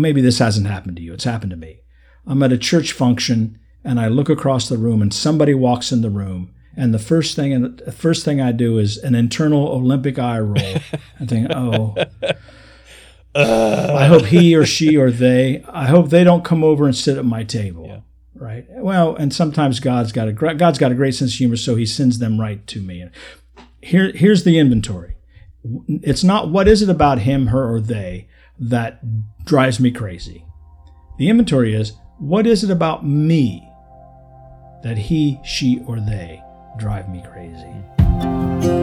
maybe this hasn't happened to you. It's happened to me. I'm at a church function and I look across the room and somebody walks in the room and the first thing and the first thing I do is an internal Olympic eye roll. I think, oh, I hope he or she or they. I hope they don't come over and sit at my table. Yeah. Right. Well, and sometimes God's got a God's got a great sense of humor, so He sends them right to me. Here, here's the inventory. It's not what is it about him, her, or they that drives me crazy. The inventory is what is it about me that he, she, or they drive me crazy.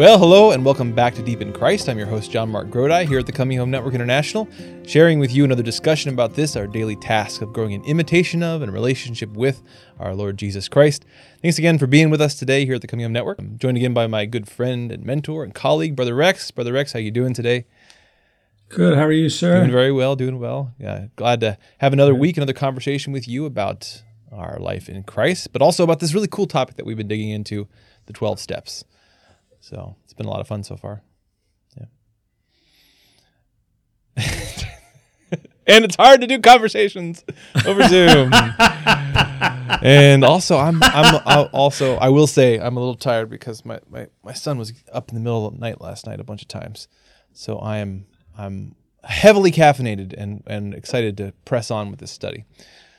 Well, hello and welcome back to Deep in Christ. I'm your host, JonMarc Grodi, here at the Coming Home Network International, sharing with you another discussion about this, our daily task of growing in imitation of and relationship with our Lord Jesus Christ. Thanks again for being with us today here at the Coming Home Network. I'm joined again by my good friend and mentor and colleague, Brother Rex. Brother Rex, how you doing today? Good. How are you, sir? Doing very well, doing well. Yeah, glad to have another week, another conversation with you about our life in Christ, but also about this really cool topic that we've been digging into, the 12 steps. So it's been a lot of fun so far. Yeah. and it's hard to do conversations over Zoom. and also, I'm I'm I also I will say I'm a little tired because my, my my son was up in the middle of the night last night a bunch of times, so I am I'm heavily caffeinated and and excited to press on with this study.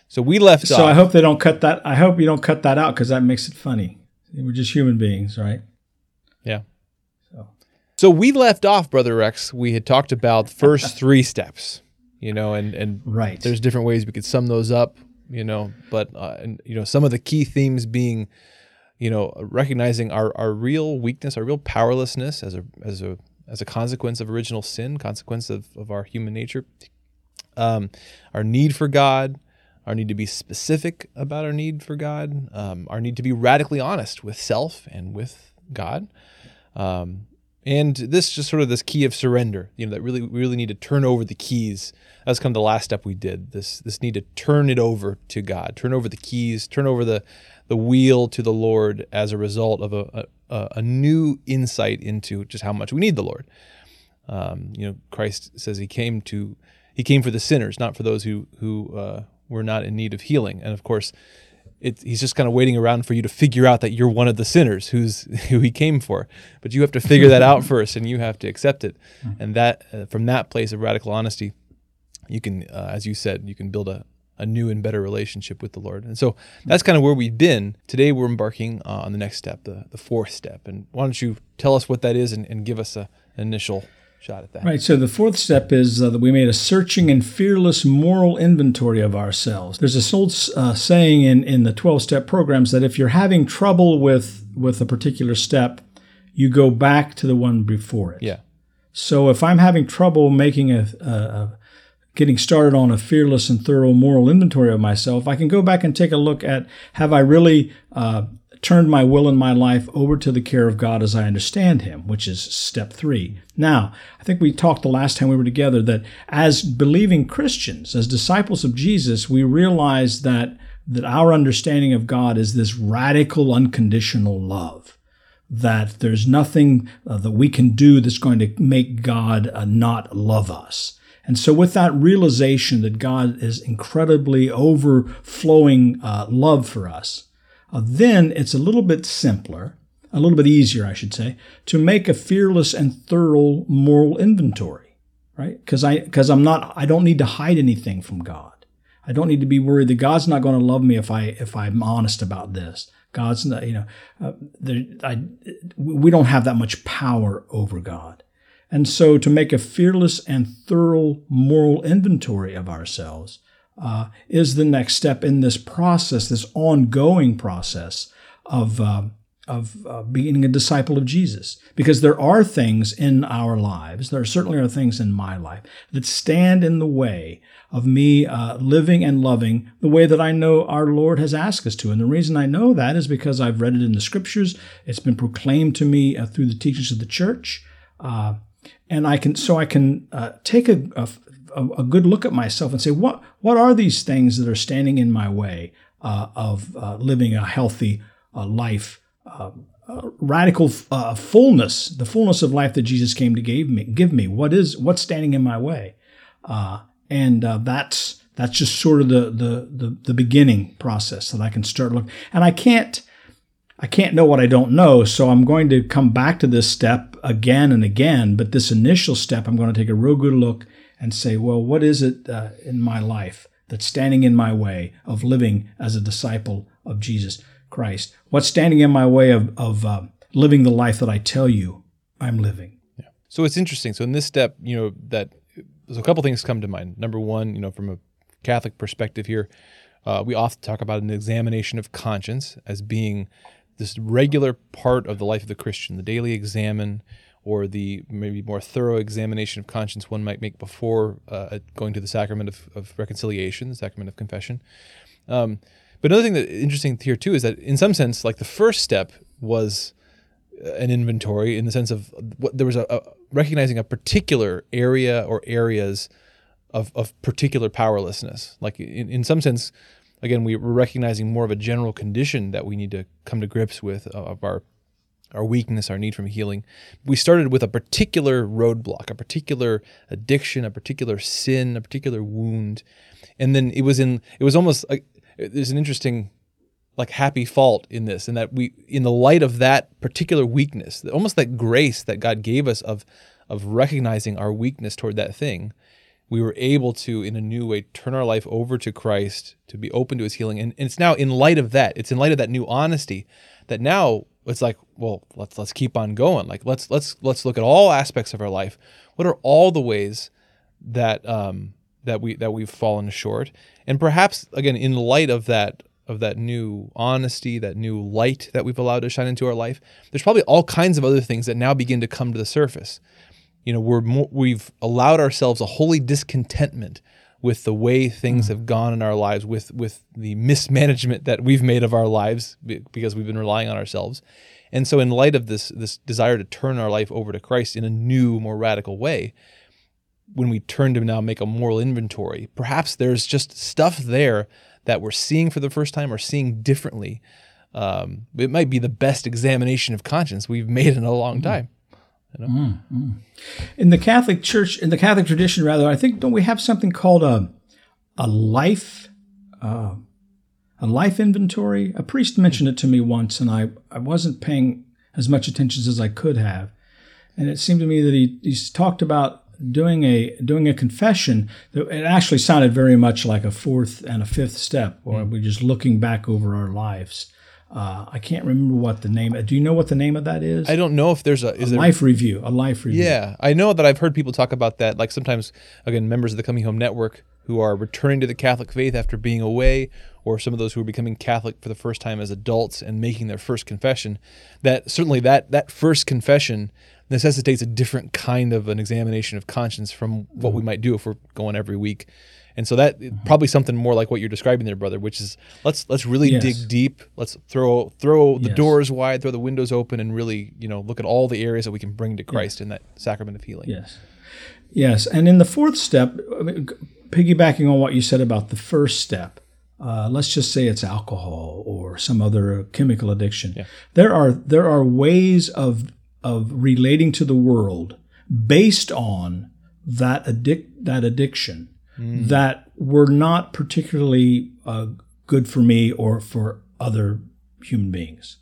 So we left. So off, I hope they don't cut that. I hope you don't cut that out because that makes it funny. We're just human beings, right? Yeah. So. so we left off, Brother Rex. We had talked about the first three steps, you know, and and right. There's different ways we could sum those up, you know, but uh, and you know some of the key themes being, you know, recognizing our our real weakness, our real powerlessness as a as a as a consequence of original sin, consequence of of our human nature, um, our need for God, our need to be specific about our need for God, um, our need to be radically honest with self and with God. Um, and this just sort of this key of surrender, you know, that really we really need to turn over the keys. That's kind of the last step we did. This this need to turn it over to God, turn over the keys, turn over the the wheel to the Lord as a result of a a, a new insight into just how much we need the Lord. Um, you know, Christ says he came to he came for the sinners, not for those who who uh, were not in need of healing. And of course, it, he's just kind of waiting around for you to figure out that you're one of the sinners who's who he came for. But you have to figure that out first, and you have to accept it. And that uh, from that place of radical honesty, you can, uh, as you said, you can build a, a new and better relationship with the Lord. And so that's kind of where we've been. Today we're embarking uh, on the next step, the the fourth step. And why don't you tell us what that is and, and give us a, an initial shot at that. Right. So the fourth step is uh, that we made a searching and fearless moral inventory of ourselves. There's this old uh, saying in, in the 12 step programs that if you're having trouble with, with a particular step, you go back to the one before it. Yeah. So if I'm having trouble making a, a, a getting started on a fearless and thorough moral inventory of myself, I can go back and take a look at have I really uh, turned my will and my life over to the care of God as I understand Him, which is step three. Now, I think we talked the last time we were together that as believing Christians, as disciples of Jesus, we realize that, that our understanding of God is this radical, unconditional love. That there's nothing uh, that we can do that's going to make God uh, not love us. And so, with that realization that God is incredibly overflowing uh, love for us, uh, then it's a little bit simpler, a little bit easier, I should say, to make a fearless and thorough moral inventory, right? Because I because I'm not I don't need to hide anything from God. I don't need to be worried that God's not going to love me if I if I'm honest about this. God's not, you know, uh, there, I, we don't have that much power over God. And so to make a fearless and thorough moral inventory of ourselves, uh, is the next step in this process, this ongoing process of uh, of uh, being a disciple of Jesus. Because there are things in our lives, there certainly are things in my life that stand in the way of me uh, living and loving the way that I know our Lord has asked us to. And the reason I know that is because I've read it in the scriptures. It's been proclaimed to me uh, through the teachings of the church. Uh, and I can so I can uh, take a, a, a, good look at myself and say what what are these things that are standing in my way uh, of uh, living a healthy uh, life, uh, radical fullness, the fullness of life that Jesus came to give me. Give me what is what's standing in my way, and that's that's just sort of the, the the the beginning process that I can start looking. And I can't I can't know what I don't know, so I'm going to come back to this step again and again. But this initial step, I'm going to take a real good look and say, well, what is it uh, in my life that's standing in my way of living as a disciple of Jesus Christ? What's standing in my way of, of uh, living the life that I tell you I'm living? Yeah. So it's interesting. So in this step, you know, that there's a couple things come to mind. Number one, you know, from a Catholic perspective here, uh, we often talk about an examination of conscience as being this regular part of the life of the Christian, the daily examen or the maybe more thorough examination of conscience one might make before uh, going to the sacrament of, of, reconciliation, the sacrament of confession. Um, but another thing that interesting here too is that in some sense, like the first step was uh, an inventory in the sense of what there was a, a recognizing a particular area or areas of, of particular powerlessness. Like in, in some sense, again, we were recognizing more of a general condition that we need to come to grips with uh, of our our weakness, our need for healing. We started with a particular roadblock, a particular addiction, a particular sin, a particular wound, and then it was in. It was almost like there's an interesting, like happy fault in this, in that we, in the light of that particular weakness, almost that grace that God gave us of of recognizing our weakness toward that thing, we were able to, in a new way, turn our life over to Christ, to be open to his healing. And, and, it's now in light of that, it's in light of that new honesty that now it's like, well, let's let's keep on going. Like let's let's let's look at all aspects of our life. What are all the ways that um that we that we've fallen short? And perhaps again, in light of that of that new honesty, that new light that we've allowed to shine into our life, there's probably all kinds of other things that now begin to come to the surface you know we're more, we've allowed ourselves a holy discontentment with the way things mm. have gone in our lives with with the mismanagement that we've made of our lives because we've been relying on ourselves and so in light of this this desire to turn our life over to Christ in a new more radical way when we turn to now make a moral inventory perhaps there's just stuff there that we're seeing for the first time or seeing differently um, it might be the best examination of conscience we've made in a long mm. time you know? mm, mm. In the Catholic Church, in the Catholic tradition, rather, I think don't we have something called a a life uh, a life inventory? A priest mentioned it to me once, and I I wasn't paying as much attention as I could have, and it seemed to me that he he's talked about doing a doing a confession that it actually sounded very much like a fourth and a fifth step where mm. we're just looking back over our lives uh, I can't remember what the name. Do you know what the name of that is? I don't know if there's a, is a there, life review. A life review. Yeah, I know that I've heard people talk about that. Like sometimes, again, members of the Coming Home Network who are returning to the Catholic faith after being away, or some of those who are becoming Catholic for the first time as adults and making their first confession. That certainly that that first confession necessitates a different kind of an examination of conscience from what mm. we might do if we're going every week. And so that mm-hmm. probably something more like what you're describing there, brother, which is let's let's really yes. dig deep. Let's throw throw the yes. doors wide, throw the windows open, and really you know look at all the areas that we can bring to Christ yes. in that sacrament of healing. Yes, yes. And in the fourth step, piggybacking on what you said about the first step, uh, let's just say it's alcohol or some other chemical addiction. Yeah. There are there are ways of of relating to the world based on that addict that addiction mm. that were not particularly uh, good for me or for other human beings.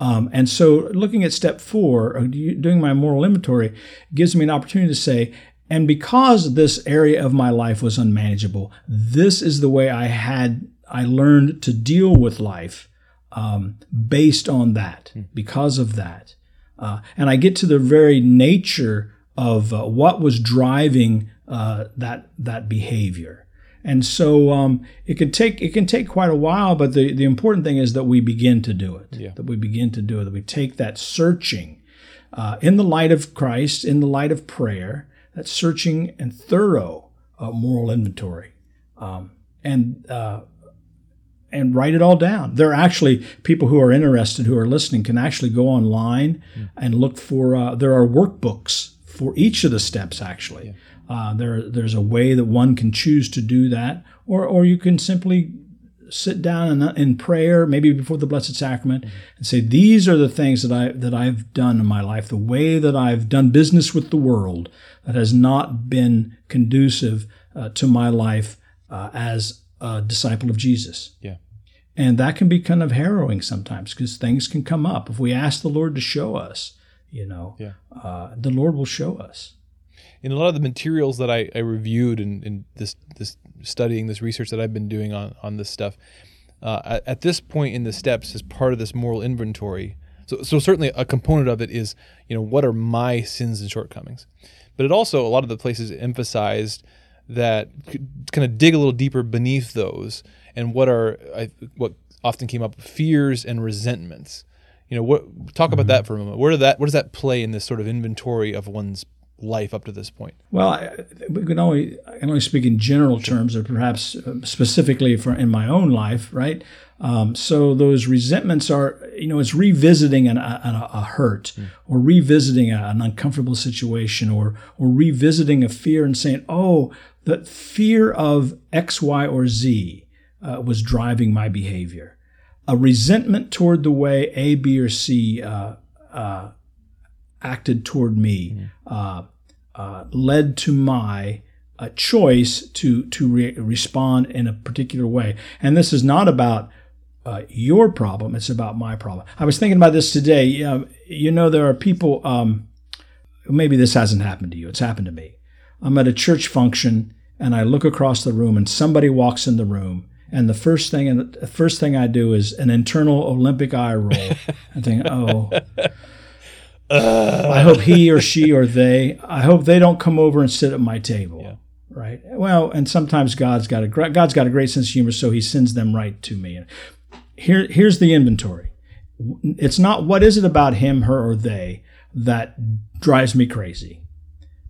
Um, and so, looking at step four, uh, doing my moral inventory, gives me an opportunity to say, and because this area of my life was unmanageable, this is the way I had, I learned to deal with life um, based on that, mm. because of that. Uh, and I get to the very nature of uh, what was driving uh, that that behavior. And so um, it can take it can take quite a while, but the, the important thing is that we begin to do it. Yeah. That we begin to do it. That we take that searching uh, in the light of Christ, in the light of prayer, that searching and thorough uh, moral inventory, um, and uh, and write it all down. There are actually people who are interested, who are listening, can actually go online mm. and look for. Uh, there are workbooks for each of the steps. Actually, uh, there there's a way that one can choose to do that, or or you can simply sit down in, in prayer, maybe before the Blessed Sacrament, and say, "These are the things that I that I've done in my life. The way that I've done business with the world that has not been conducive uh, to my life uh, as a disciple of Jesus." Yeah. And that can be kind of harrowing sometimes because things can come up. If we ask the Lord to show us, you know, Yeah. uh, the Lord will show us. In a lot of the materials that I, I reviewed and in, this this studying this research that I've been doing on on this stuff, uh, at, this point in the steps as part of this moral inventory. So so certainly a component of it is you know what are my sins and shortcomings, but it also a lot of the places emphasized that kind of dig a little deeper beneath those and what are I, what often came up fears and resentments. You know what talk about that for a moment. Where that where does that play in this sort of inventory of one's life up to this point? Well, I, we can only I can only speak in general terms, or perhaps uh, specifically for in my own life, right? Um, so those resentments are, you know, it's revisiting an, a, a hurt, or revisiting a, an uncomfortable situation, or or revisiting a fear and saying, oh, the fear of X, Y, or Z uh, was driving my behavior. A resentment toward the way A, B, or C uh, uh, acted toward me uh, uh, led to my uh, choice to to re- respond in a particular way. And this is not about uh, your problem; it's about my problem. I was thinking about this today. You know, there are people. Um, maybe this hasn't happened to you. It's happened to me. I'm at a church function and I look across the room and somebody walks in the room and the first thing and the first thing I do is an internal Olympic eye roll. I think, oh, Uh. I hope he or she or they. I hope they don't come over and sit at my table. Yeah. Right. Well, and sometimes God's got a God's got a great sense of humor, so He sends them right to me. Here, here's the inventory. It's not what is it about him, her, or they that drives me crazy.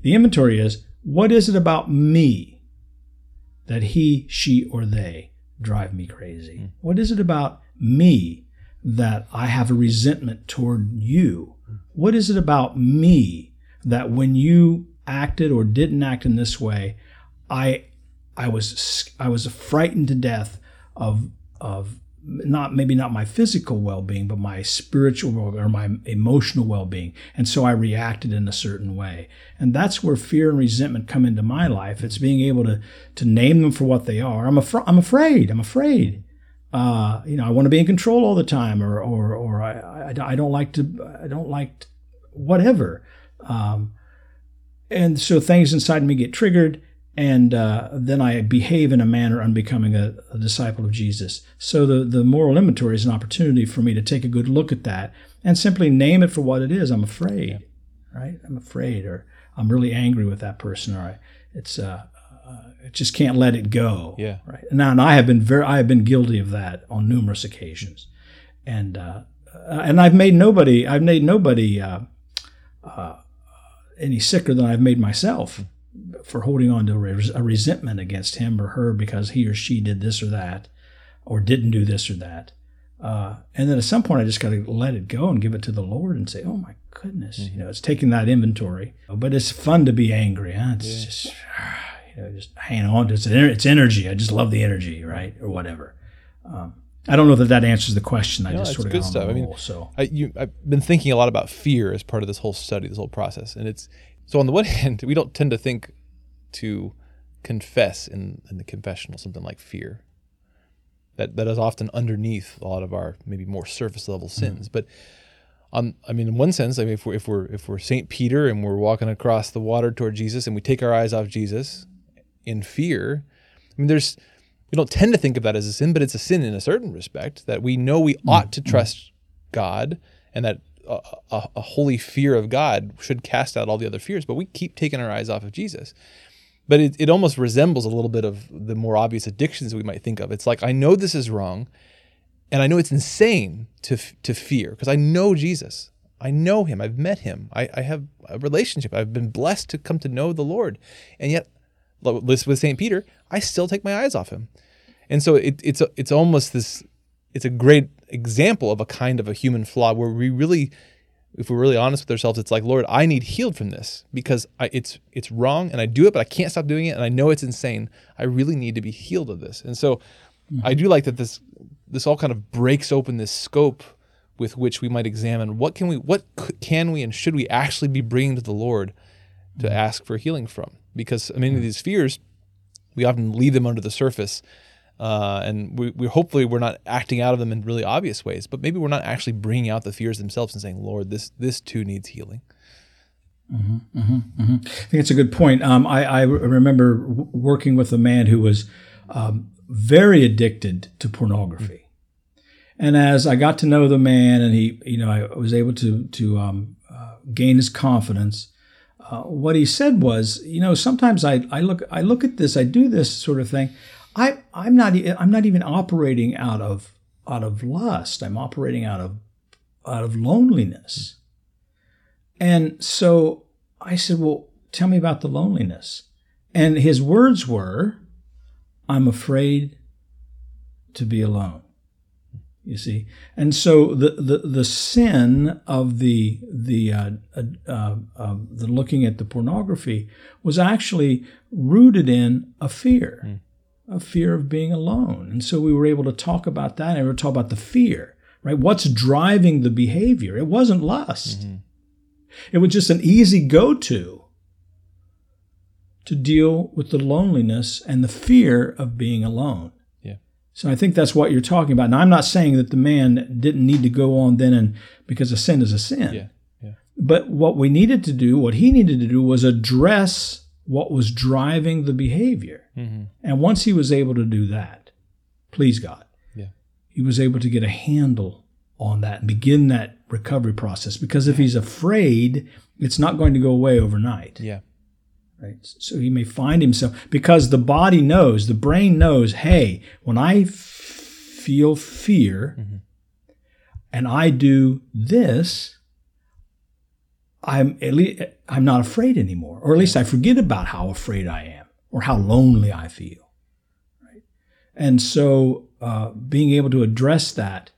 The inventory is what is it about me that he, she, or they drive me crazy? Hmm. What is it about me that I have a resentment toward you? What is it about me that when you acted or didn't act in this way, I I was I was frightened to death of of not maybe not my physical well-being but my spiritual or my emotional well-being. And so i reacted in a certain way. And that's where fear and resentment come into my life. It's being able to to name them for what they are. I'm, af- I'm afraid. I'm afraid uh, you know i want to be in control all the time or or, or I, I, I don't like to i don't like whatever um, and so things inside me get triggered and uh, then I behave in a manner unbecoming a, a, disciple of Jesus. So the, the moral inventory is an opportunity for me to take a good look at that and simply name it for what it is. I'm afraid, right? I'm afraid, or I'm really angry with that person, or I, it's uh, just can't let it go. Yeah. Right. Now, and I have been very, I have been guilty of that on numerous occasions, and uh, and I've made nobody, I've made nobody uh, uh, any sicker than I've made myself for holding on to a resentment against him or her because he or she did this or that or didn't do this or that. Uh, and then at some point, I just got to let it go and give it to the Lord and say, "Oh my goodness, mm-hmm. you know, it's taking that inventory." But it's fun to be angry. Huh? It's yeah. just, you know, just hanging on to it's, it's energy. I just love the energy, right, or whatever. Um, I don't know that that answers the question. I no, just sort of good stuff. I mean, so I, you, I've been thinking a lot about fear as part of this whole study, this whole process, and it's so on the one hand, we don't tend to think to confess in, in the confessional something like fear. That that is often underneath a lot of our maybe more surface level sins. Mm-hmm. But on I mean in one sense, I mean if we're if we're if we're Saint Peter and we're walking across the water toward Jesus and we take our eyes off Jesus in fear, I mean there's we don't tend to think of that as a sin, but it's a sin in a certain respect that we know we mm-hmm. ought to trust God and that a, a, a, holy fear of God should cast out all the other fears, but we keep taking our eyes off of Jesus. But it, it almost resembles a little bit of the more obvious addictions we might think of. It's like, I know this is wrong, and I know it's insane to, to fear because I know Jesus. I know him. I've met him. I, I have a relationship. I've been blessed to come to know the Lord. And yet, with St. Peter, I still take my eyes off him. And so it, it's, a, it's almost this, it's a great example of a kind of a human flaw where we really if we're really honest with ourselves, it's like, Lord, I need healed from this because I, it's it's wrong and I do it, but I can't stop doing it, and I know it's insane. I really need to be healed of this. And so, mm-hmm. I do like that this this all kind of breaks open this scope with which we might examine what can we what can we and should we actually be bringing to the Lord to mm-hmm. ask for healing from because many of mm-hmm. these fears we often leave them under the surface uh, and we, we hopefully we're not acting out of them in really obvious ways, but maybe we're not actually bringing out the fears themselves and saying, "Lord, this this too needs healing." Mm-hmm, mm-hmm, mm-hmm. I think it's a good point. Um, I, I, remember w- working with a man who was um, very addicted to pornography, and as I got to know the man, and he, you know, I was able to to um, uh, gain his confidence. Uh, what he said was, you know, sometimes I, I look I look at this, I do this sort of thing. I I'm not I'm not even operating out of out of lust. I'm operating out of out of loneliness. And so I said, "Well, tell me about the loneliness." And his words were, "I'm afraid to be alone." You see, and so the the, the sin of the the uh, uh, uh, the looking at the pornography was actually rooted in a fear. Mm a fear of being alone. And so we were able to talk about that and we were talk about the fear, right? What's driving the behavior? It wasn't lust. Mm-hmm. It was just an easy go to to deal with the loneliness and the fear of being alone. So I think that's what you're talking about. Now I'm not saying that the man didn't need to go on then and because a sin is a sin. Yeah. Yeah. But what we needed to do, what he needed to do was address what was driving the behavior. Mm-hmm. And once he was able to do that, please God, yeah. he was able to get a handle on that and begin that recovery process. Because if he's afraid, it's not going to go away overnight. Yeah. Right. So he may find himself because the body knows, the brain knows, hey, when I f- feel fear mm-hmm. and I do this, I'm at least I'm not afraid anymore, or at least I forget about how afraid I am or how lonely I feel. Right, and so uh, being able to address that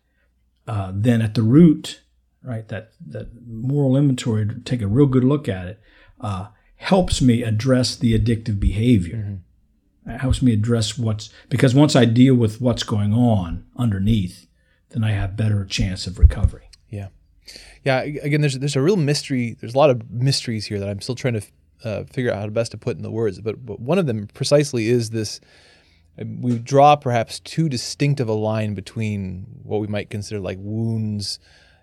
uh, then at the root, right, that that moral inventory, take a real good look at it, uh, helps me address the addictive behavior. Mm-hmm. It helps me address what's because once I deal with what's going on underneath, then I have better chance of recovery yeah, yeah. again, there's there's a real mystery. There's a lot of mysteries here that I'm still trying to uh, figure out how to best to put in the words. But, but one of them precisely is this: um, we draw perhaps too distinctive a line between what we might consider like wounds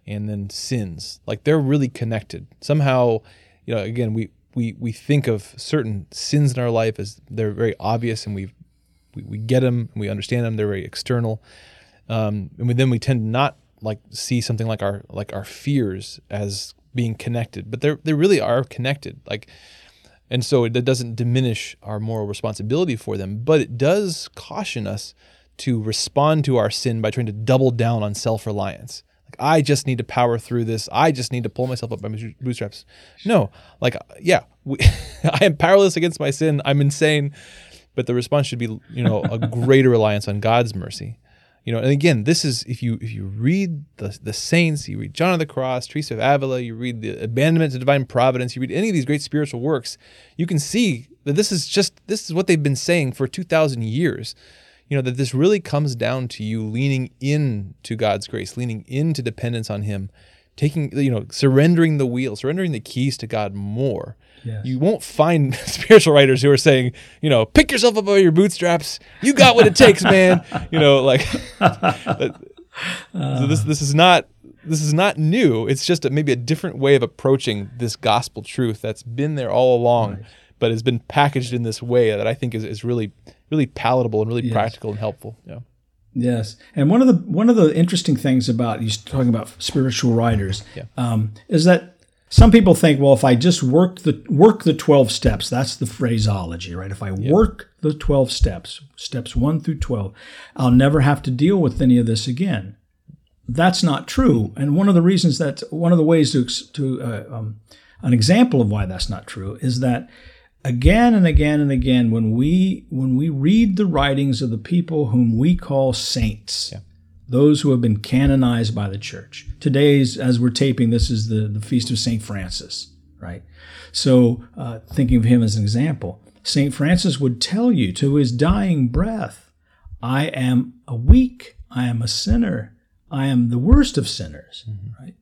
and then sins. Like they're really connected somehow. You know, again, we we we think of certain sins in our life as they're very obvious and we we, we get them and we understand them. They're very external, um, and we, then we tend to not like see something like our like our fears as being connected, but they they really are connected. Like, and so it doesn't diminish our moral responsibility for them, but it does caution us to respond to our sin by trying to double down on self reliance. Like, I just need to power through this. I just need to pull myself up by my bootstraps. No, like, yeah, we, I am powerless against my sin. I'm insane. But the response should be, you know, a greater reliance on God's mercy. You know, and again, this is if you if you read the the saints, you read John of the Cross, Teresa of Avila, you read the Abandonment to Divine Providence, you read any of these great spiritual works, you can see that this is just this is what they've been saying for two thousand years. You know that this really comes down to you leaning in to God's grace, leaning into dependence on Him, taking you know surrendering the wheel, surrendering the keys to God more. You won't find spiritual writers who are saying, you know, pick yourself up by your bootstraps. You got what it takes, man. You know, like so this this is not this is not new. It's just a, maybe a different way of approaching this gospel truth that's been there all along, right. but has been packaged in this way that I think is, is really really palatable and really yes. practical and helpful. Yeah. Yes, and one of the one of the interesting things about you talking about spiritual writers yeah. um, is that some people think, well, if I just work the work the 12 steps, that's the phraseology, right? If I yep. work the 12 steps, steps 1 through 12, I'll never have to deal with any of this again. That's not true. And one of the reasons that one of the ways to to uh, um, an example of why that's not true is that again and again and again when we when we read the writings of the people whom we call saints, yeah those who have been canonized by the church. Today's, as we're taping, this is the, the feast of St. Francis, right? So, uh, thinking of him as an example, St. Francis would tell you to his dying breath, I am a weak, I am a sinner, I am the worst of sinners, mm-hmm. right?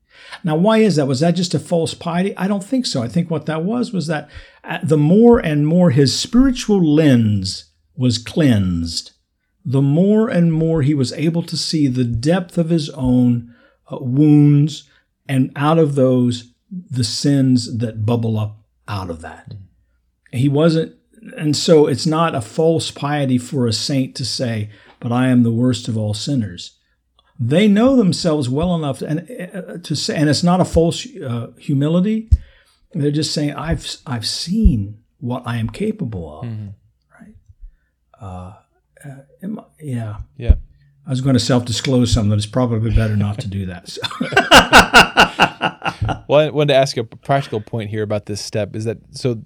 Now, why is that? Was that just a false piety? I don't think so. I think what that was was that uh, the more and more his spiritual lens was cleansed, the more and more he was able to see the depth of his own uh, wounds, and out of those, the sins that bubble up out of that. He wasn't, and so it's not a false piety for a saint to say, but I am the worst of all sinners. They know themselves well enough, to, and uh, to say, and it's not a false uh, humility. They're just saying, "I've I've seen what I am capable of." Mm-hmm. Right? Uh, uh, yeah. Yeah. I was going to self-disclose something. It's probably better not to do that. So. well, I wanted to ask a practical point here about this step. Is that so?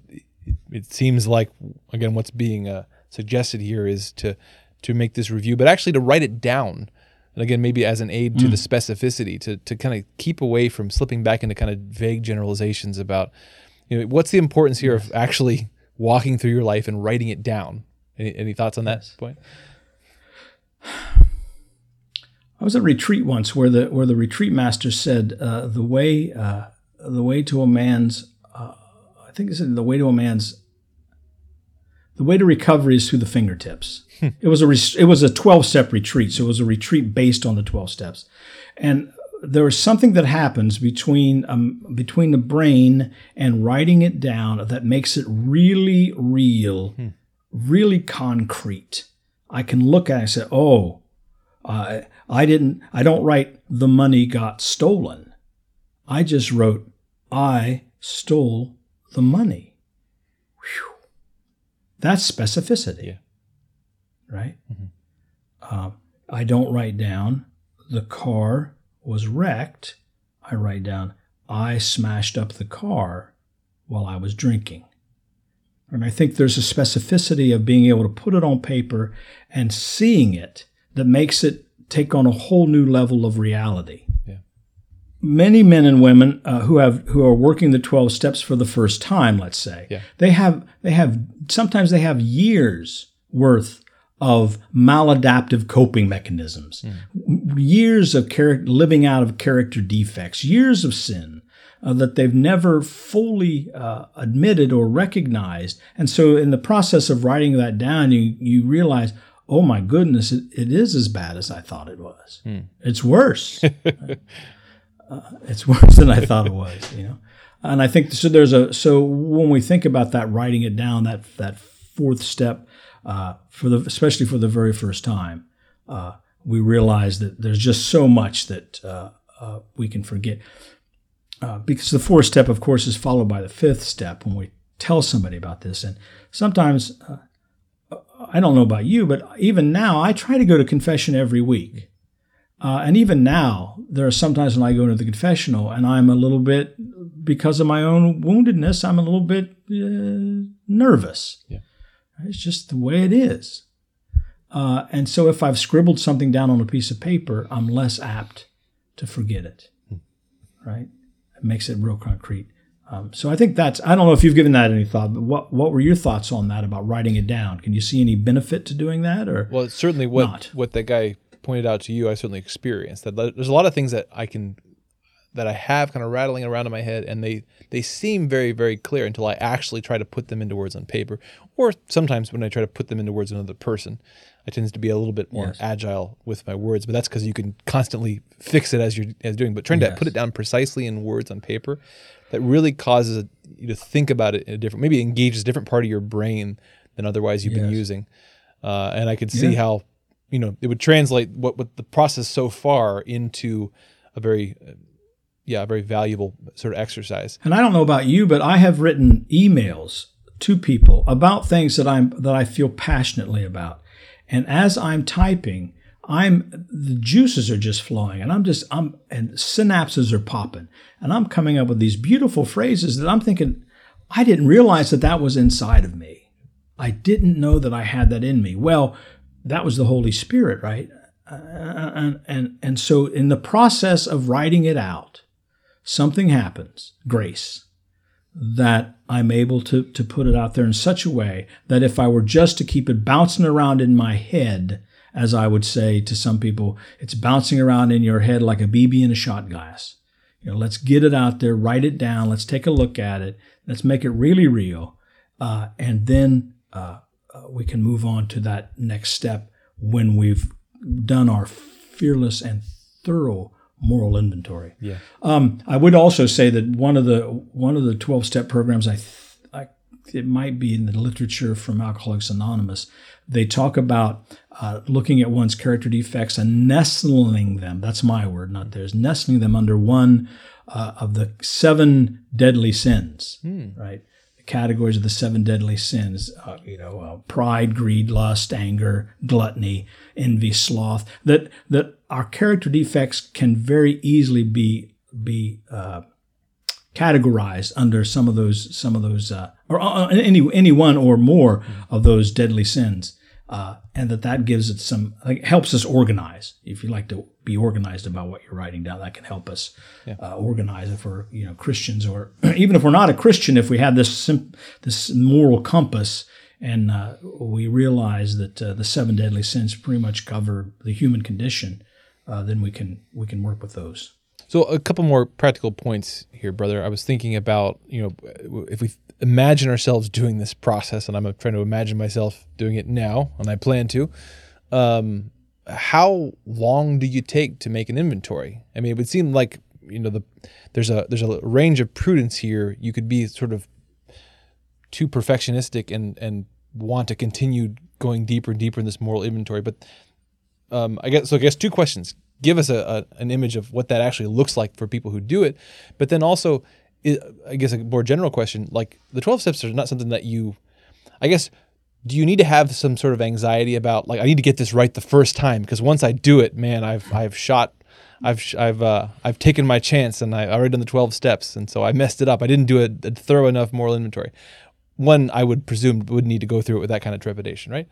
It seems like again, what's being uh, suggested here is to to make this review, but actually to write it down and again maybe as an aid to mm. the specificity to to kind of keep away from slipping back into kind of vague generalizations about you know what's the importance here yes. of actually walking through your life and writing it down any, any thoughts on that yes. point I was at a retreat once where the where the retreat master said uh, the way uh, the way to a man's uh, I think he said the way to a man's the way to recovery is through the fingertips. It was a it was a twelve step retreat, so it was a retreat based on the twelve steps, and there is something that happens between um, between the brain and writing it down that makes it really real, hmm. really concrete. I can look at it and say, "Oh, uh, I didn't. I don't write the money got stolen. I just wrote I stole the money." That's specificity. Yeah. Right? Mm-hmm. Uh, I don't write down the car was wrecked. I write down I smashed up the car while I was drinking. And I think there's a specificity of being able to put it on paper and seeing it that makes it take on a whole new level of reality many men and women uh, who have who are working the 12 steps for the first time let's say yeah. they have they have sometimes they have years worth of maladaptive coping mechanisms mm. years of character living out of character defects years of sin uh, that they've never fully uh, admitted or recognized and so in the process of writing that down you you realize oh my goodness it, it is as bad as i thought it was mm. it's worse uh, it's worse than I thought it was, you know. And I think so. There's a so when we think about that, writing it down, that that fourth step uh, for the especially for the very first time, uh, we realize that there's just so much that uh, uh, we can forget. Uh, because the fourth step, of course, is followed by the fifth step when we tell somebody about this. And sometimes, I don't know about you, but even now, I try to go to confession every week. Uh, and even now, there are sometimes when I go into the confessional and I'm a little bit, because of my own woundedness, I'm a little bit uh, nervous. Yeah. It's just the way it is. Uh, and so if I've scribbled something down on a piece of paper, I'm less apt to forget it. Hmm. Right? It makes it real concrete. Um, so I think that's, I don't know if you've given that any thought, but what, what were your thoughts on that about writing it down? Can you see any benefit to doing that or? Well, it's certainly what, not? what the guy pointed out to you, I certainly experienced that. There's a lot of things that I can that I have kind of rattling around in my head, and they they seem very very clear until I actually try to put them into words on paper, or sometimes when I try to put them into words in another person, I tend to be a little bit more yes. agile with my words. But that's because you can constantly fix it as you're as doing. But trying yes. to put it down precisely in words on paper, that really causes you to think about it in a different, maybe engages a different part of your brain than otherwise you've yes. been using. Uh, and I could see yeah. how you know it would translate what what the process so far into a very yeah a very valuable sort of exercise. And i don't know about you but i have written emails to people about things that i'm that i feel passionately about. And as i'm typing i'm the juices are just flowing and i'm just i'm and synapses are popping. And i'm coming up with these beautiful phrases that i'm thinking i didn't realize that that was inside of me. I didn't know that i had that in me. Well that was the Holy Spirit, right? and, and, and so in the process of writing it out, something happens, grace, that I'm able to, to put it out there in such a way that if I were just to keep it bouncing around in my head, as I would say to some people, it's bouncing around in your head like a BB in a shot glass. You know, let's get it out there, write it down, let's take a look at it, let's make it really real, uh, and then uh, uh we can move on to that next step when we've done our fearless and thorough moral inventory. Yeah. Um, I would also say that one of the one of the twelve step programs, I, th- I it might be in the literature from Alcoholics Anonymous. They talk about uh, looking at one's character defects and nestling them. That's my word, not theirs. Nestling them under one uh, of the seven deadly sins. Hmm. Right categories of the seven deadly sins uh, you know uh, pride greed lust anger gluttony envy sloth that that our character defects can very easily be be uh, categorized under some of those some of those uh, or uh, any any one or more of those deadly sins uh, and that that gives it some like helps us organize. If you like to be organized about what you're writing down, that can help us yeah. uh, organize if we're you know Christians or even if we're not a Christian. If we have this sim- this moral compass and uh, we realize that uh, the seven deadly sins pretty much cover the human condition, uh, then we can we can work with those. So a couple more practical points here, brother. I was thinking about you know if we imagine ourselves doing this process, and I'm trying to imagine myself doing it now, and I plan to. Um, how long do you take to make an inventory? I mean, it would seem like you know the there's a there's a range of prudence here. You could be sort of too perfectionistic and and want to continue going deeper and deeper in this moral inventory. But um, I guess so. I guess two questions. Give us a, a, an image of what that actually looks like for people who do it, but then also I guess a more general question, like the 12 steps are not something that you, I guess, do you need to have some sort of anxiety about like I need to get this right the first time because once I do it, man, I've I've shot, I've I've uh, I've taken my chance and I already done the 12 steps and so I messed it up. I didn't do a, a thorough enough moral inventory. One I would presume would need to go through it with that kind of trepidation, right?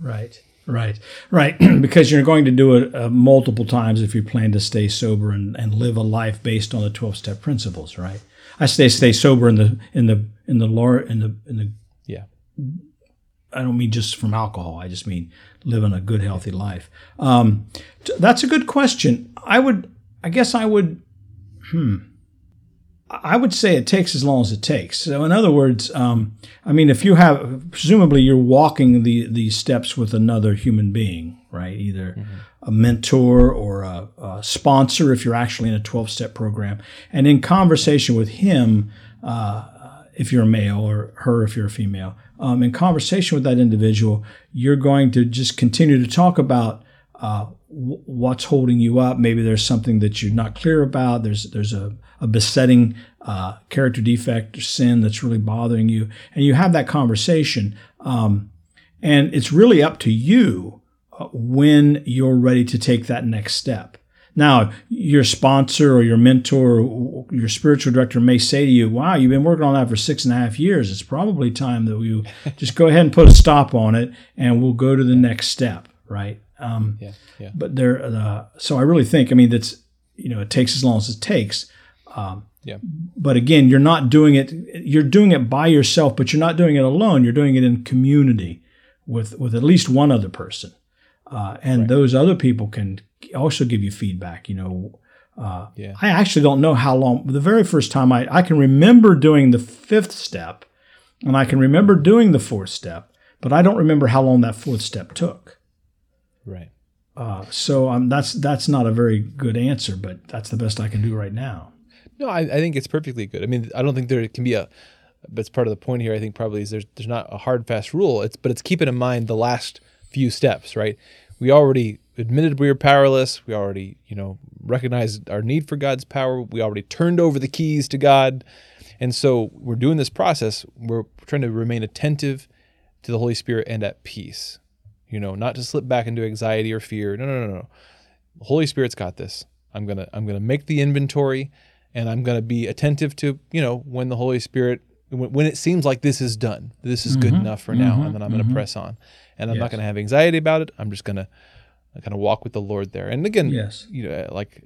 Right. Right, right. because you're going to do it uh, multiple times if you plan to stay sober and, and live a life based on the twelve step principles. Right. I say stay sober in the in the in the lower in the in the yeah. I don't mean just from alcohol. I just mean living a good, healthy life. Um, that's a good question. I would, I guess, I would. Hmm. I would say it takes as long as it takes. So, in other words, um, I mean, if you have, presumably, you're walking the these steps with another human being, right? Either mm-hmm. a mentor or a, a, sponsor, if you're actually in a 12 step program, and in conversation with him, uh, if you're a male, or her if you're a female, um, in conversation with that individual, you're going to just continue to talk about uh, what's holding you up. Maybe there's something that you're not clear about. There's there's a, a besetting uh, character defect or sin that's really bothering you, and you have that conversation. Um, and it's really up to you uh, when you're ready to take that next step. Now, your sponsor or your mentor or your spiritual director may say to you, Wow, you've been working on that for six and a half years. It's probably time that you just go ahead and put a stop on it and we'll go to the next step, right? Um, yeah, yeah. But there, uh, so I really think, I mean, that's you know, it takes as long as it takes. Um, yeah. But again, you're not doing it. You're doing it by yourself, but you're not doing it alone. You're doing it in community with with at least one other person, uh, and right. those other people can also give you feedback. You know, uh, yeah. I actually don't know how long. The very first time I I can remember doing the fifth step, and I can remember doing the fourth step, but I don't remember how long that fourth step took. Right. Uh, so um, that's that's not a very good answer, but that's the best I can do right now. No, I, I think it's perfectly good. I mean, I don't think there can be a. That's part of the point here. I think probably is there's there's not a hard fast rule. It's but it's keeping in mind the last few steps, right? We already admitted we were powerless. We already you know recognized our need for God's power. We already turned over the keys to God, and so we're doing this process. We're trying to remain attentive to the Holy Spirit and at peace you know, not to slip back into anxiety or fear. No, no, no, no. The Holy Spirit's got this. I'm gonna I'm gonna make the inventory, and I'm gonna be attentive to you know when the Holy Spirit when, when it seems like this is done, this is mm-hmm, good enough for now, mm-hmm, and then I'm gonna mm-hmm. press on, and I'm yes. not gonna have anxiety about it. I'm just gonna kind of walk with the Lord there. And again, Yes. you know, like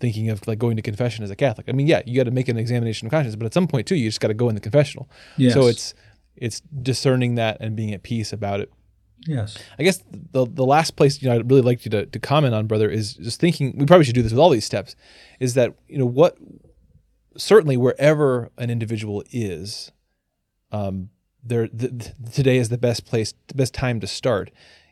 thinking of like going to confession as a Catholic. I mean, yeah, you got to make an examination of conscience, but at some point too, you just got to go in the confessional. Yes. So it's it's discerning that and being at peace about it. Yes. I guess the the last place you know I'd really like you to, to comment on, brother, is just thinking we probably should do this with all these steps, is that you know what certainly wherever an individual is, um, there th- th- today is the best place, the best time to start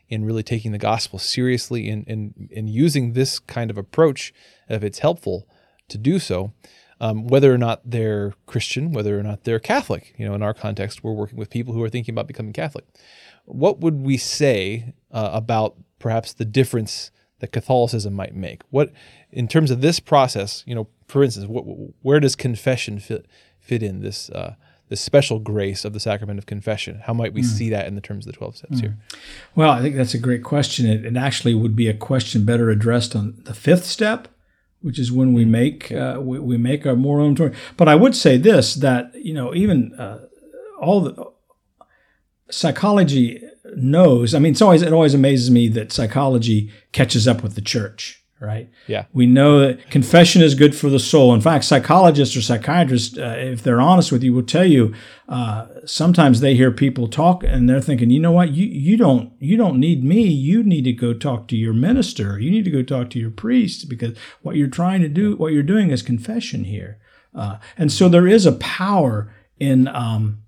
in really taking the gospel seriously and and and using this kind of approach if it's helpful to do so. Um, whether or not they're Christian, whether or not they're Catholic, you know, in our context, we're working with people who are thinking about becoming Catholic what would we say uh, about perhaps the difference that Catholicism might make? What, in terms of this process, you know, for instance, what, where does confession fit fit in this uh, this special grace of the sacrament of confession? How might we see that in the terms of the twelve steps here? Well, I think that's a great question. It, it actually would be a question better addressed on the fifth step, which is when we make uh, we, we make our moral inventory. But I would say this that you know even uh, all the psychology knows. I mean, it's always it always amazes me that psychology catches up with the church. Right. Yeah. We know that confession is good for the soul. In fact, psychologists or psychiatrists, uh, if they're honest with you, will tell you uh, sometimes they hear people talk and they're thinking, you know what, you you don't you don't need me. You need to go talk to your minister. You need to go talk to your priest because what you're trying to do, what you're doing, is confession here. Uh, and so there is a power in um,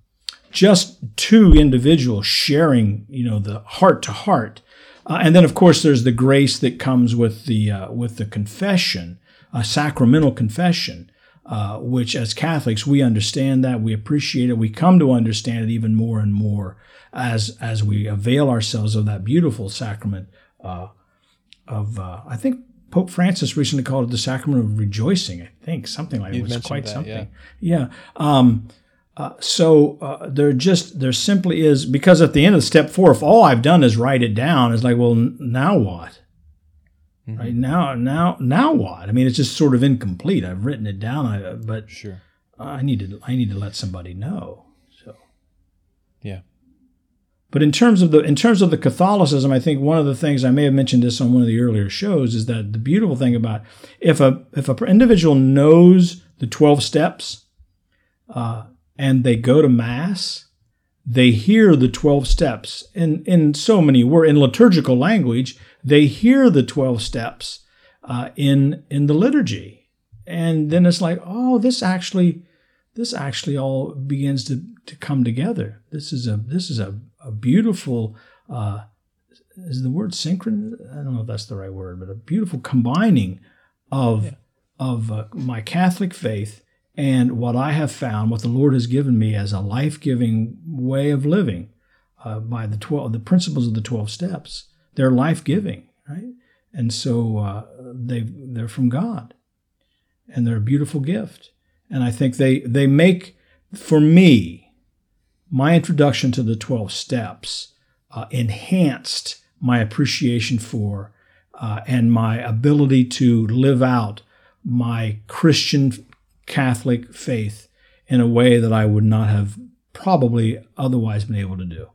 just two individuals sharing, you know, the heart to heart. Uh, and then, of course, there's the grace that comes with the uh, with the confession, a sacramental confession, uh, which as Catholics we understand that we appreciate it. We come to understand it even more and more as as we avail ourselves of that beautiful sacrament uh, of. uh, I think Pope Francis recently called it the sacrament of rejoicing. I think something like it was quite that, something. Yeah. Um, uh, so uh, there just there simply is because at the end of step four, if all I've done is write it down, it's like, well, n- now what? Mm-hmm. Right now, now, now what? I mean, it's just sort of incomplete. I've written it down, I, but Sure. I need to I need to let somebody know. So, Yeah. but in terms of the in terms of the Catholicism, I think one of the things I may have mentioned this on one of the earlier shows is that the beautiful thing about if a if a individual knows the twelve steps, uh, and they go to mass, they hear the twelve steps in in so many words in liturgical language. They hear the twelve steps uh, in in the liturgy, and then it's like, oh, this actually this actually all begins to, to come together. This is a this is a, a beautiful uh, is the word synchron? I don't know if that's the right word, but a beautiful combining of of uh, my Catholic faith and what I have found, what the Lord has given me as a life giving way of living uh, by the twelve the principles of the twelve steps. They're life giving, right? And so uh, they they're from God, and they're a beautiful gift. And I think they they make for me my introduction to the twelve steps uh, enhanced my appreciation for uh, and my ability to live out my Christian Catholic faith in a way that I would not have probably otherwise been able to do.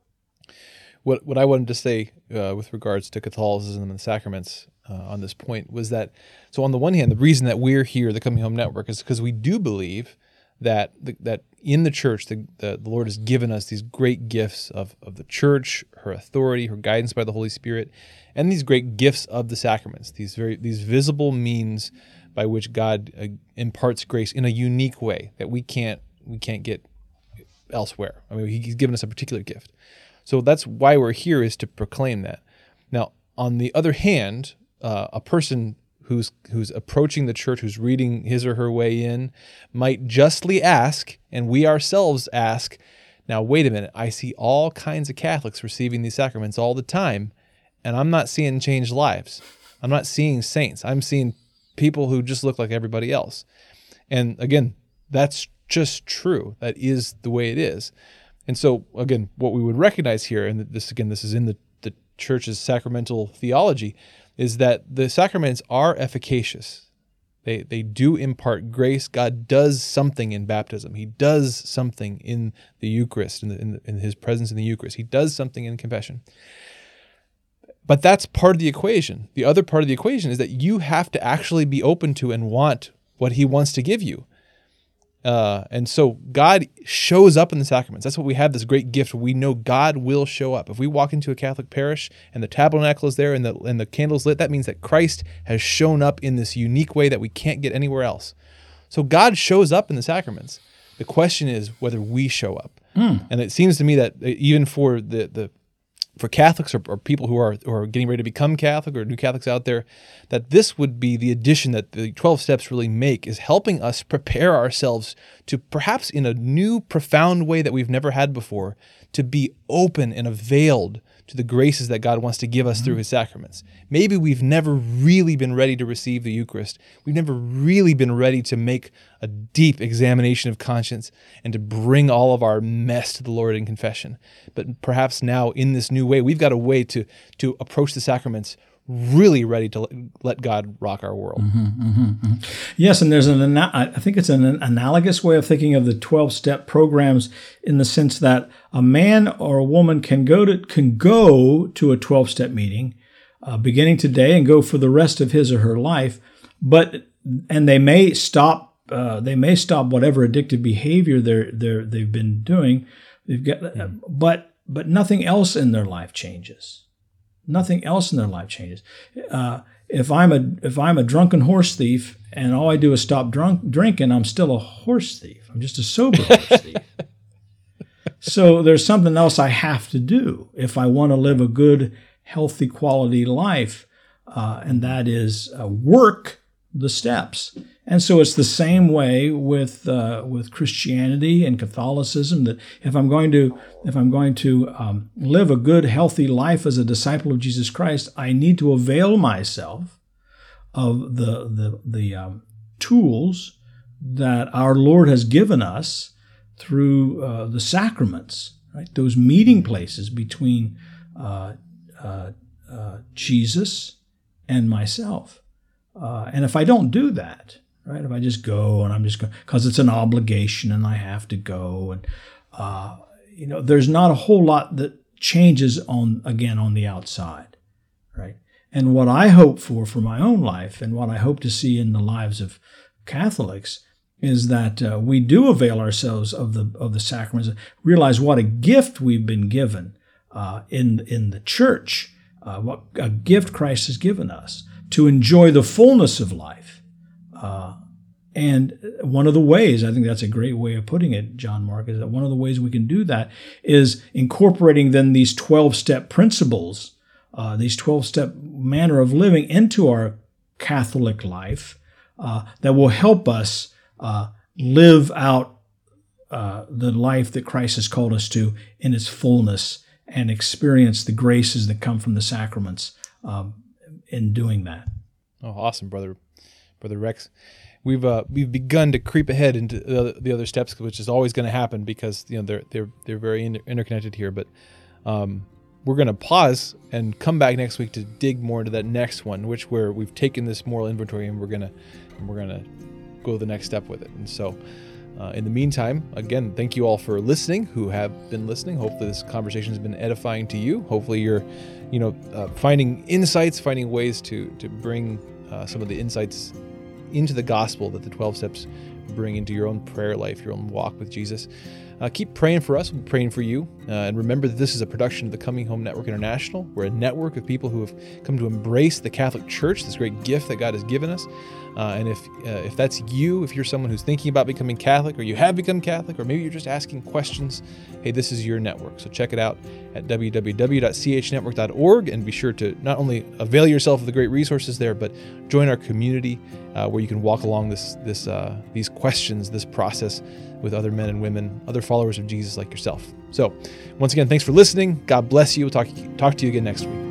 What what I wanted to say uh, with regards to Catholicism and the sacraments uh, on this point was that so on the one hand, the reason that we're here, the Coming Home Network, is because we do believe that the, that in the church, the, the the Lord has given us these great gifts of of the church, her authority, her guidance by the Holy Spirit, and these great gifts of the sacraments, these very these visible means by which God uh, imparts grace in a unique way that we can't we can't get elsewhere. I mean, He's given us a particular gift. So that's why we're here is to proclaim that. Now, on the other hand, uh, a person who's who's approaching the church, who's reading his or her way in, might justly ask, and we ourselves ask, now wait a minute, I see all kinds of Catholics receiving these sacraments all the time, and I'm not seeing changed lives. I'm not seeing saints. I'm seeing people who just look like everybody else. And again, that's just true. That is the way it is. And so, again, what we would recognize here, and this again, this is in the, the church's sacramental theology, is that the sacraments are efficacious. They, they do impart grace. God does something in baptism. He does something in the Eucharist, in, the, in, the, in His presence in the Eucharist. He does something in confession. But that's part of the equation. The other part of the equation is that you have to actually be open to and want what He wants to give you. Uh, and so God shows up in the sacraments. That's what we have this great gift. We know God will show up. If we walk into a Catholic parish and the tabernacle is there and the and the candles lit, that means that Christ has shown up in this unique way that we can't get anywhere else. So God shows up in the sacraments. The question is whether we show up. Mm. And it seems to me that even for the the for Catholics or, or, people who are who are getting ready to become Catholic or new Catholics out there, that this would be the addition that the 12 steps really make is helping us prepare ourselves to perhaps in a new, profound way that we've never had before, to be open and availed to the graces that God wants to give us mm-hmm. through his sacraments. Maybe we've never really been ready to receive the Eucharist. We've never really been ready to make a deep examination of conscience and to bring all of our mess to the Lord in confession. But perhaps now in this new way, we've got a way to to approach the sacraments really ready to let God rock our world. Mm-hmm, mm-hmm, mm-hmm. Yes, and there's an I think it's an analogous way of thinking of the 12 step programs in the sense that a man or a woman can go to can go to a 12 step meeting uh, beginning today and go for the rest of his or her life, but and they may stop uh, they may stop whatever addictive behavior they're they're they've been doing. They've got, but but nothing else in their life changes. Nothing else in their life changes. Uh, if I'm a if I'm a drunken horse thief and all I do is stop drunk drinking, I'm still a horse thief. I'm just a sober horse thief. So there's something else I have to do if I want to live a good, healthy, quality life, uh, and that is uh, work the steps. And so it's the same way with uh, with Christianity and Catholicism. That if I'm going to if I'm going to um, live a good, healthy life as a disciple of Jesus Christ, I need to avail myself of the the the um, tools that our Lord has given us through uh, the sacraments. Right, those meeting places between uh, uh, uh Jesus and myself. Uh, and if I don't do that, right? If I just go and I'm just going because it's an obligation and I have to go, and uh, you know, there's not a whole lot that changes on again on the outside, right? And what I hope for for my own life, and what I hope to see in the lives of Catholics, is that uh, we do avail ourselves of the of the sacraments, realize what a gift we've been given uh, in in the church, uh, what a gift Christ has given us to enjoy the fullness of life. Uh, and one of the ways, I think that's a great way of putting it, JonMarc, is that one of the ways we can do that is incorporating then these 12 step principles, uh, these 12 step manner of living into our Catholic life uh, that will help us uh, live out uh, the life that Christ has called us to in its fullness and experience the graces that come from the sacraments um, in doing that. Oh, awesome, brother, brother Rex. We've uh, we've begun to creep ahead into the, the other steps, which is always going to happen because you know they're they're they're very inter- interconnected here. But um, we're going to pause and come back next week to dig more into that next one, which where we've taken this moral inventory and we're gonna and we're gonna go the next step with it. And so. Uh, in the meantime, again, thank you all for listening who have been listening. Hopefully, this conversation has been edifying to you. Hopefully, you're you know, uh, finding insights, finding ways to to bring uh, some of the insights into the gospel that the 12 steps bring into your own prayer life, your own walk with Jesus. Uh, keep praying for us. We're praying for you. Uh, and remember that this is a production of the Coming Home Network International. We're a network of people who have come to embrace the Catholic Church, this great gift that God has given us. Uh, and if uh, if that's you, if you're someone who's thinking about becoming Catholic, or you have become Catholic, or maybe you're just asking questions, hey, this is your network. So check it out at www.chnetwork.org, and be sure to not only avail yourself of the great resources there, but join our community uh, where you can walk along this this uh, these questions, this process with other men and women, other followers of Jesus like yourself. So, once again, thanks for listening. God bless you. We'll talk talk to you again next week.